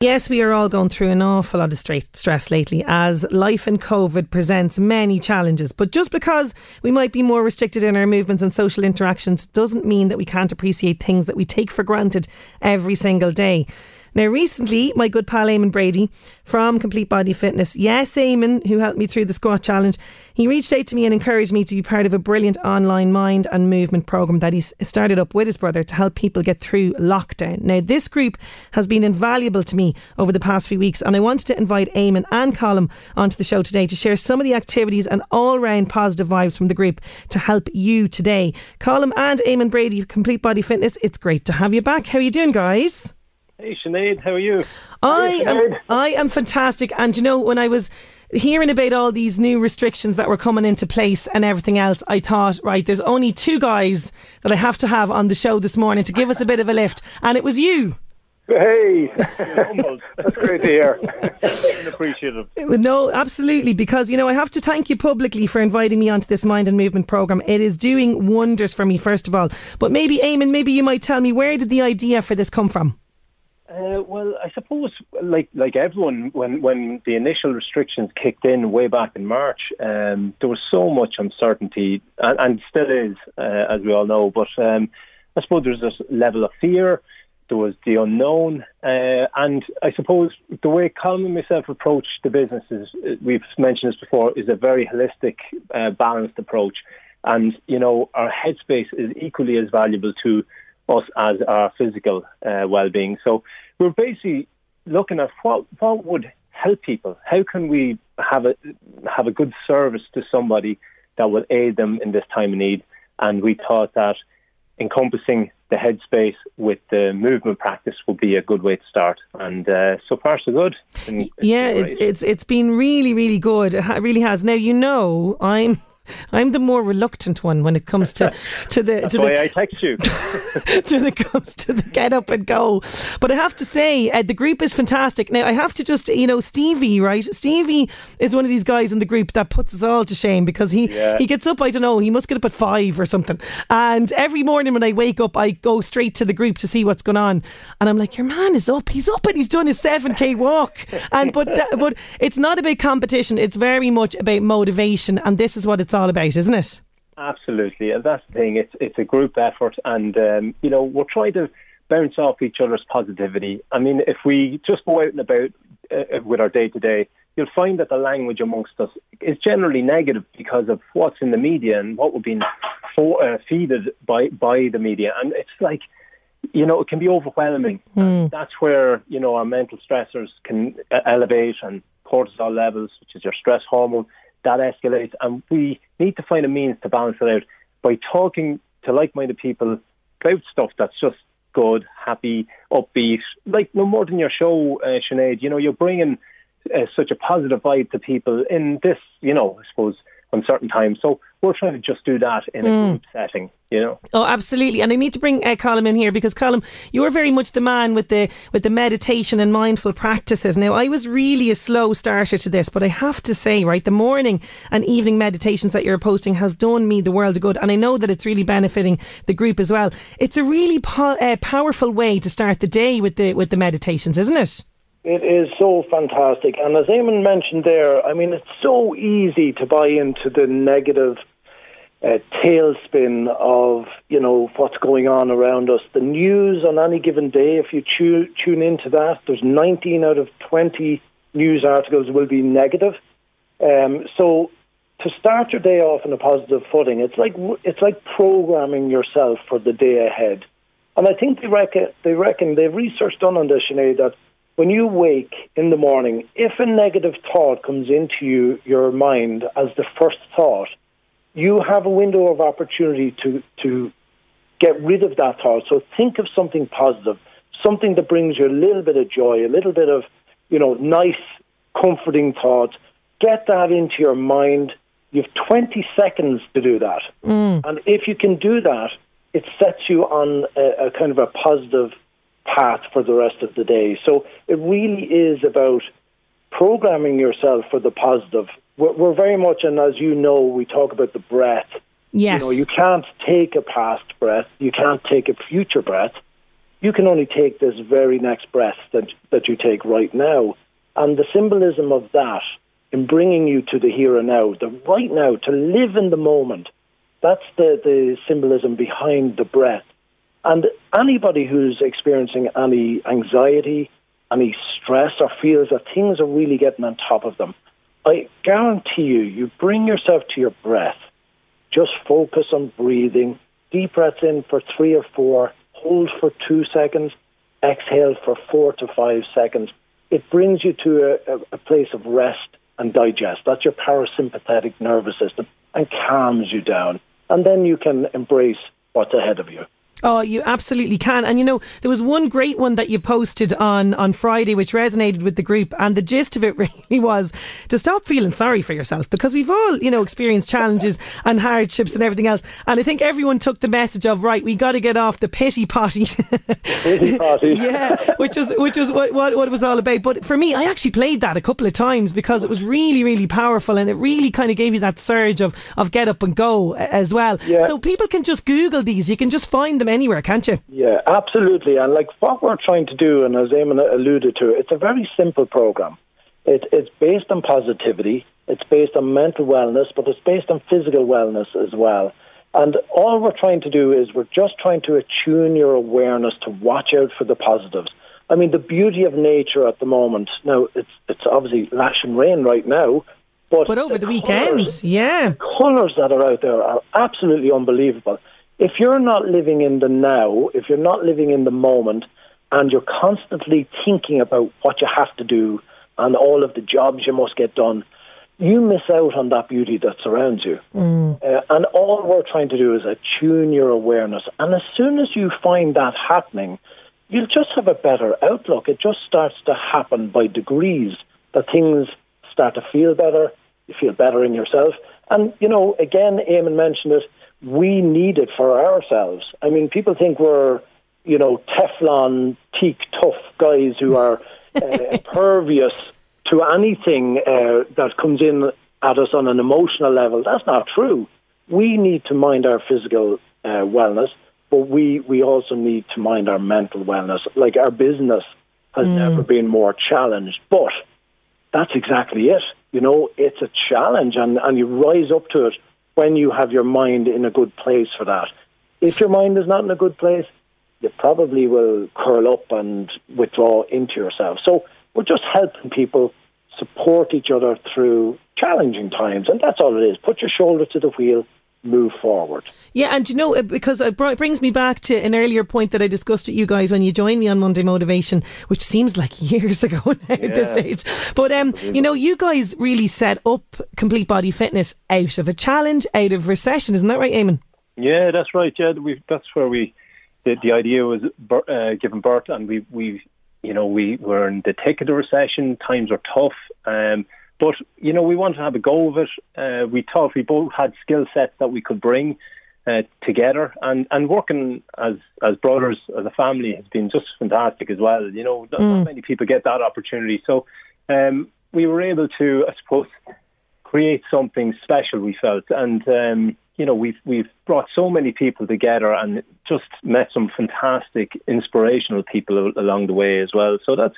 Yes, we are all going through an awful lot of stress lately as life and COVID presents many challenges. But just because we might be more restricted in our movements and social interactions doesn't mean that we can't appreciate things that we take for granted every single day. Now, recently, my good pal Eamon Brady from Complete Body Fitness, yes, Eamon, who helped me through the squat challenge, he reached out to me and encouraged me to be part of a brilliant online mind and movement program that he started up with his brother to help people get through lockdown. Now, this group has been invaluable to me over the past few weeks, and I wanted to invite Eamon and Colm onto the show today to share some of the activities and all round positive vibes from the group to help you today. Colm and Eamon Brady, Complete Body Fitness, it's great to have you back. How are you doing, guys? Hey Sinead, how are you? I am I am fantastic and you know when I was hearing about all these new restrictions that were coming into place and everything else, I thought, right, there's only two guys that I have to have on the show this morning to give us a bit of a lift, and it was you. Hey, that's great to hear. appreciative. No, absolutely, because you know I have to thank you publicly for inviting me onto this mind and movement program. It is doing wonders for me, first of all. But maybe, Eamon, maybe you might tell me where did the idea for this come from? Uh, well, I suppose, like like everyone, when when the initial restrictions kicked in way back in March, um, there was so much uncertainty, and, and still is, uh, as we all know. But um, I suppose there's this level of fear. There was the unknown, uh, and I suppose the way Colm and myself approach the business is, we've mentioned this before, is a very holistic, uh, balanced approach. And you know, our headspace is equally as valuable to us as our physical uh, well-being. So we're basically looking at what what would help people. How can we have a have a good service to somebody that will aid them in this time of need? And we thought that encompassing the headspace with the movement practice would be a good way to start. And uh, so far, so good. It's yeah, it's, it's it's been really, really good. It really has. Now you know I'm I'm the more reluctant one when it comes to to the. That's to why the, I text you. when it comes to the get up and go, but I have to say uh, the group is fantastic. Now I have to just you know Stevie right. Stevie is one of these guys in the group that puts us all to shame because he yeah. he gets up. I don't know. He must get up at five or something. And every morning when I wake up, I go straight to the group to see what's going on. And I'm like, your man is up. He's up and he's done his seven k walk. And but but it's not about competition. It's very much about motivation. And this is what it's all about, isn't it? Absolutely, and that's the thing. It's it's a group effort, and um, you know we're trying to bounce off each other's positivity. I mean, if we just go out and about uh, with our day to day, you'll find that the language amongst us is generally negative because of what's in the media and what we're being for, uh, feeded by by the media, and it's like you know, it can be overwhelming. Mm. That's where, you know, our mental stressors can uh, elevate and cortisol levels, which is your stress hormone, that escalates, and we need to find a means to balance it out by talking to like-minded people about stuff that's just good, happy, upbeat. Like no more than your show, uh, Sinead. You know, you're bringing uh, such a positive vibe to people in this, you know, I suppose uncertain times. So we're trying to just do that in a mm. group setting, you know. Oh, absolutely. And I need to bring uh, Colm in here because Colm, you're very much the man with the with the meditation and mindful practices. Now, I was really a slow starter to this, but I have to say, right, the morning and evening meditations that you're posting have done me the world of good, and I know that it's really benefiting the group as well. It's a really po- uh, powerful way to start the day with the with the meditations, isn't it? It is so fantastic. And as Eamon mentioned there, I mean, it's so easy to buy into the negative uh, tailspin of, you know, what's going on around us. The news on any given day, if you tu- tune into that, there's 19 out of 20 news articles will be negative. Um, so to start your day off on a positive footing, it's like it's like programming yourself for the day ahead. And I think they reckon they reckon they've research done on this, Sinead, that when you wake in the morning, if a negative thought comes into you, your mind as the first thought, you have a window of opportunity to, to get rid of that thought. So think of something positive, something that brings you a little bit of joy, a little bit of, you know, nice, comforting thoughts. Get that into your mind. You have 20 seconds to do that. Mm. And if you can do that, it sets you on a, a kind of a positive path for the rest of the day. So it really is about programming yourself for the positive. We're, we're very much, and as you know, we talk about the breath. Yes. You know, you can't take a past breath. You can't take a future breath. You can only take this very next breath that that you take right now. And the symbolism of that in bringing you to the here and now, the right now, to live in the moment, that's the, the symbolism behind the breath. And anybody who's experiencing any anxiety, any stress, or feels that things are really getting on top of them, I guarantee you, you bring yourself to your breath. Just focus on breathing. Deep breaths in for three or four, hold for two seconds, exhale for four to five seconds. It brings you to a, a place of rest and digest. That's your parasympathetic nervous system and calms you down. And then you can embrace what's ahead of you. Oh, you absolutely can. And you know, there was one great one that you posted on on Friday which resonated with the group and the gist of it really was to stop feeling sorry for yourself because we've all, you know, experienced challenges and hardships and everything else. And I think everyone took the message of right, we got to get off the pity potty. Pity potty. yeah, which was which was what, what what it was all about. But for me, I actually played that a couple of times because it was really really powerful and it really kind of gave you that surge of of get up and go as well. Yeah. So people can just Google these. You can just find them anywhere, can't you? Yeah, absolutely. And like what we're trying to do, and as Eamon alluded to, it's a very simple program. It, it's based on positivity, it's based on mental wellness, but it's based on physical wellness as well. And all we're trying to do is we're just trying to attune your awareness to watch out for the positives. I mean, the beauty of nature at the moment. Now, it's it's obviously lashing rain right now, but But over the colours- weekend, yeah. colours that are out there are absolutely unbelievable. If you're not living in the now, if you're not living in the moment, and you're constantly thinking about what you have to do and all of the jobs you must get done, you miss out on that beauty that surrounds you. Uh, and all we're trying to do is attune your awareness. And as soon as you find that happening, you'll just have a better outlook. It just starts to happen by degrees that things start to feel better, you feel better in yourself. And, you know, again, Eamon mentioned it, we need it for ourselves. I mean, people think we're, you know, Teflon, teak, tough guys who are uh, impervious to anything uh, that comes in at us on an emotional level. That's not true. We need to mind our physical uh, wellness, but we, we also need to mind our mental wellness. Like our business has never been more challenged, but that's exactly it. You know, it's a challenge, and, and you rise up to it when you have your mind in a good place for that. If your mind is not in a good place, you probably will curl up and withdraw into yourself. So we're just helping people support each other through challenging times, and that's all it is. Put your shoulder to the wheel, move forward. Yeah, and you know, because it brings me back to an earlier point that I discussed with you guys when you joined me on Monday Motivation, which seems like years ago now at this stage. But um, you know, you guys really set up Complete Body Fitness out of a challenge, out of recession, isn't that right, Eamon? Yeah, that's right. Yeah, we that's where we the the idea was uh, given birth, and we we you know we were in the thick of the recession. Times were tough, um, but you know we wanted to have a go of it. Uh, we thought we both had skill sets that we could bring uh, together, and and working as as brothers as a family has been just fantastic as well. You know, not, not many people get that opportunity, so um, we were able to, I suppose create something special. We felt, and um, you know, we've we've brought so many people together and just met some fantastic, inspirational people along the way as well. So that's.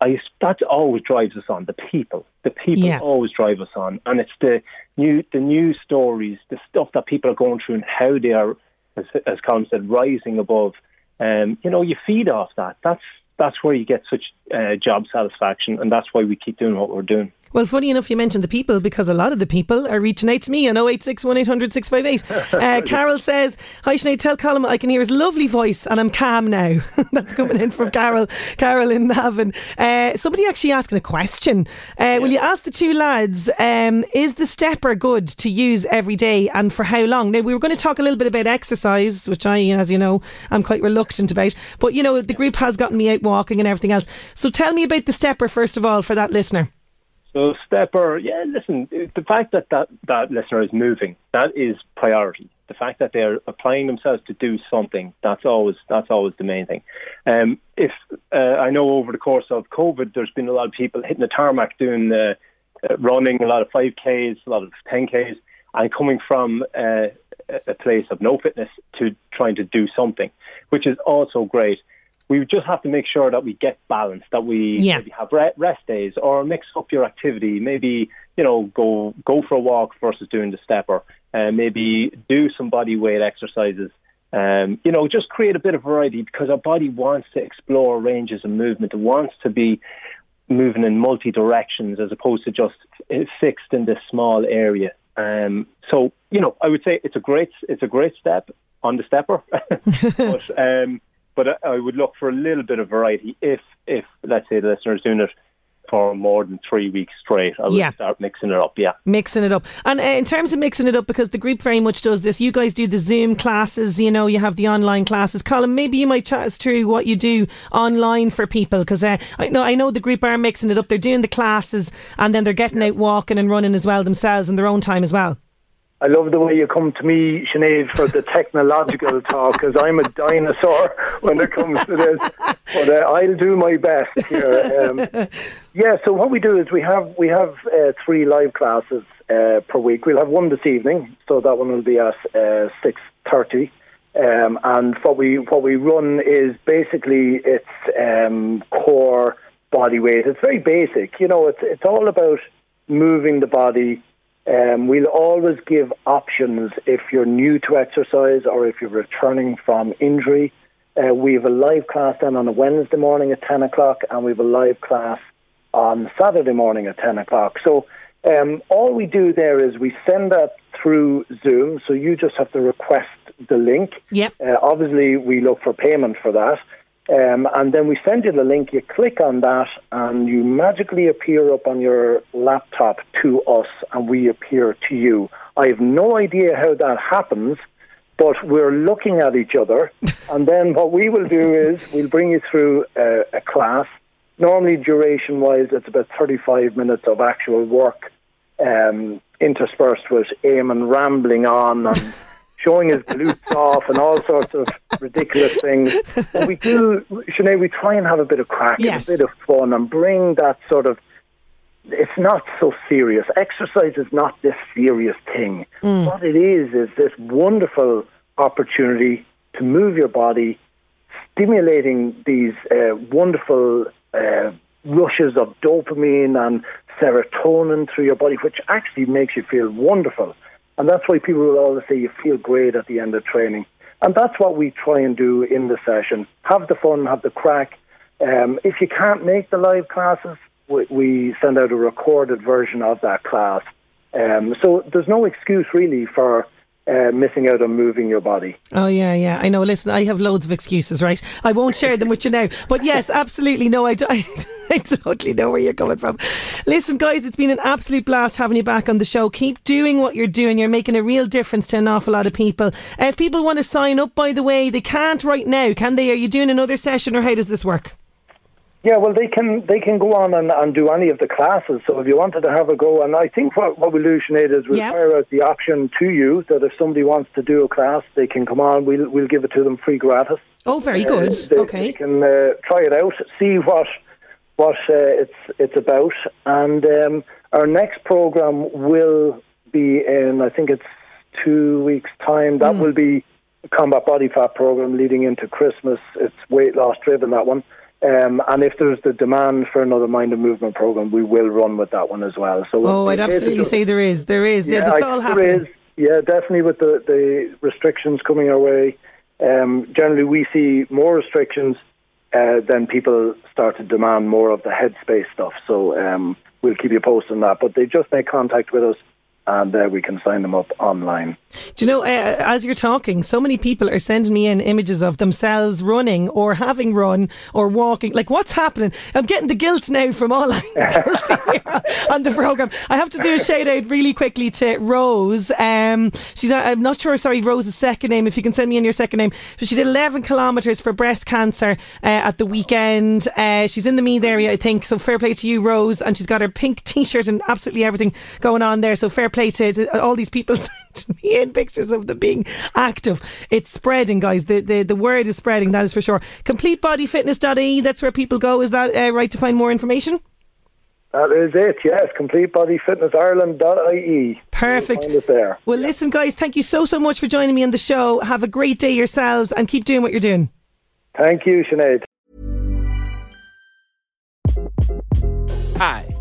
I, that always drives us on. The people, the people Yeah. always drive us on, and it's the new, the news stories, the stuff that people are going through, and how they are, as, as Colm said, rising above. Um, you know, you feed off that. That's that's where you get such uh, job satisfaction, and that's why we keep doing what we're doing. Well, funny enough, you mentioned the people because a lot of the people are reaching out to me on 086 1800 658. Uh, Carol says, Hi Sinead, tell Colm I can hear his lovely voice and I'm calm now. That's coming in from Carol Carol in Navan. Uh, somebody actually asking a question. Uh. Will you ask the two lads, um, is the stepper good to use every day and for how long? Now, we were going to talk a little bit about exercise, which I, as you know, I'm quite reluctant about. But, you know, the group has gotten me out walking and everything else. So tell me about the stepper, first of all, for that listener. So stepper, yeah, listen, the fact that, that that listener is moving, that is priority. The fact that they're applying themselves to do something, that's always that's always the main thing. Um, if uh, I know over the course of COVID, there's been a lot of people hitting the tarmac doing uh, uh, running, a lot of 5Ks, a lot of 10Ks, and coming from uh, a place of no fitness to trying to do something, which is also great we just have to make sure that we get balance, that we yeah. maybe have rest days or mix up your activity. Maybe you know go go for a walk versus doing the stepper. Uh, maybe do some body weight exercises. Um, you know, just create a bit of variety because our body wants to explore ranges of movement. It wants to be moving in multi directions as opposed to just fixed in this small area. Um, so you know, I would say it's a great it's a great step on the stepper, but um, but I, would look for a little bit of variety if, if let's say the listener is doing it for more than three weeks straight. I would yeah. start mixing it up, yeah. Mixing it up. And uh, in terms of mixing it up, because the group very much does this, you guys do the Zoom classes, you know, you have the online classes. Colm, maybe you might chat us through what you do online for people, because uh, I, know, I know the group are mixing it up. They're doing the classes and then they're getting out walking and running as well themselves in their own time as well. I love the way you come to me, Sinead, for the technological talk, because I'm a dinosaur when it comes to this. But uh, I'll do my best here. Um, yeah, so what we do is we have we have uh, three live classes uh, per week. We'll have one this evening, so that one will be at uh, six thirty. Um, and what we what we run is basically it's um, core body weight. It's very basic. You know, it's it's all about moving the body um, we'll always give options if you're new to exercise or if you're returning from injury. Uh, we have a live class then on a Wednesday morning at 10 o'clock, and we have a live class on Saturday morning at 10 o'clock. So um, all we do there is we send that through Zoom, so you just have to request the link. Yep. Uh, obviously, we look for payment for that. Um, and then we send you the link, you click on that, and you magically appear up on your laptop to us, and we appear to you. I have no idea how that happens, but we're looking at each other. and then what we will do is we'll bring you through a, a class. Normally, duration wise, it's about 35 minutes of actual work um, interspersed with Eamon rambling on and showing his glutes off and all sorts of ridiculous things. But we do, Sinead, we try and have a bit of crack yes. and a bit of fun and bring that sort of. It's not so serious. Exercise is not this serious thing. Mm. What it is is this wonderful opportunity to move your body, stimulating these uh, wonderful uh, rushes of dopamine and serotonin through your body, which actually makes you feel wonderful. And that's why people will always say you feel great at the end of training. And that's what we try and do in the session. Have the fun, have the crack. Um, if you can't make the live classes, we, we, send out a recorded version of that class. Um, so there's no excuse really for uh, missing out on moving your body. Oh yeah, yeah. I know. Listen, I have loads of excuses, right? I won't share them with you now. But yes, absolutely. No, I, I, I totally know where you're coming from. Listen, guys, it's been an absolute blast having you back on the show. Keep doing what you're doing. You're making a real difference to an awful lot of people. Uh, if people want to sign up, by the way, they can't right now, can they? Are you doing another session, or how does this work? Yeah, well, they can they can go on and, and do any of the classes. So if you wanted to have a go, and I think what, what we'll do, Sinead, is we'll yeah. fire out the option to you that if somebody wants to do a class, they can come on. We'll we'll give it to them free gratis. Oh, very good. Uh, they, okay, they can uh, try it out, see what what uh, it's it's about, and um, our next program will be in I think it's two weeks' time. That mm. will be a combat body fat program leading into Christmas. It's weight loss driven that one. Um, and if there's the demand for another mind and movement program, we will run with that one as well. So oh, I'd absolutely say there is, there is, yeah, yeah that's all happening. Yeah, definitely with the the restrictions coming our way. Um, generally, we see more restrictions. Uh, then people start to demand more of the headspace stuff. So um, we'll keep you posted on that. But they just make contact with us and uh, we can sign them up online. Do you know, uh, as you're talking, so many people are sending me in images of themselves running or having run or walking. Like, what's happening? I'm getting the guilt now from all on the programme. I have to do a shout out really quickly to Rose. Um, she's, uh, I'm not sure, sorry, Rose's second name, if you can send me in your second name. But she did 11 kilometres for breast cancer uh, at the weekend. Uh, she's in the Meath area, I think. So fair play to you, Rose. And she's got her pink t shirt and absolutely everything going on there. So fair play to, to all these people sending me in pictures of them being active. It's spreading, guys. The, the, the word is spreading, that is for sure. CompleteBodyFitness.ie, that's where people go. Is that uh, right to find more information? That is it, yes. CompleteBodyFitnessIreland.ie. Perfect. Find us there. Well, listen, guys, thank you so, so much for joining me on the show. Have a great day yourselves and keep doing what you're doing. Thank you, Sinead. Hi,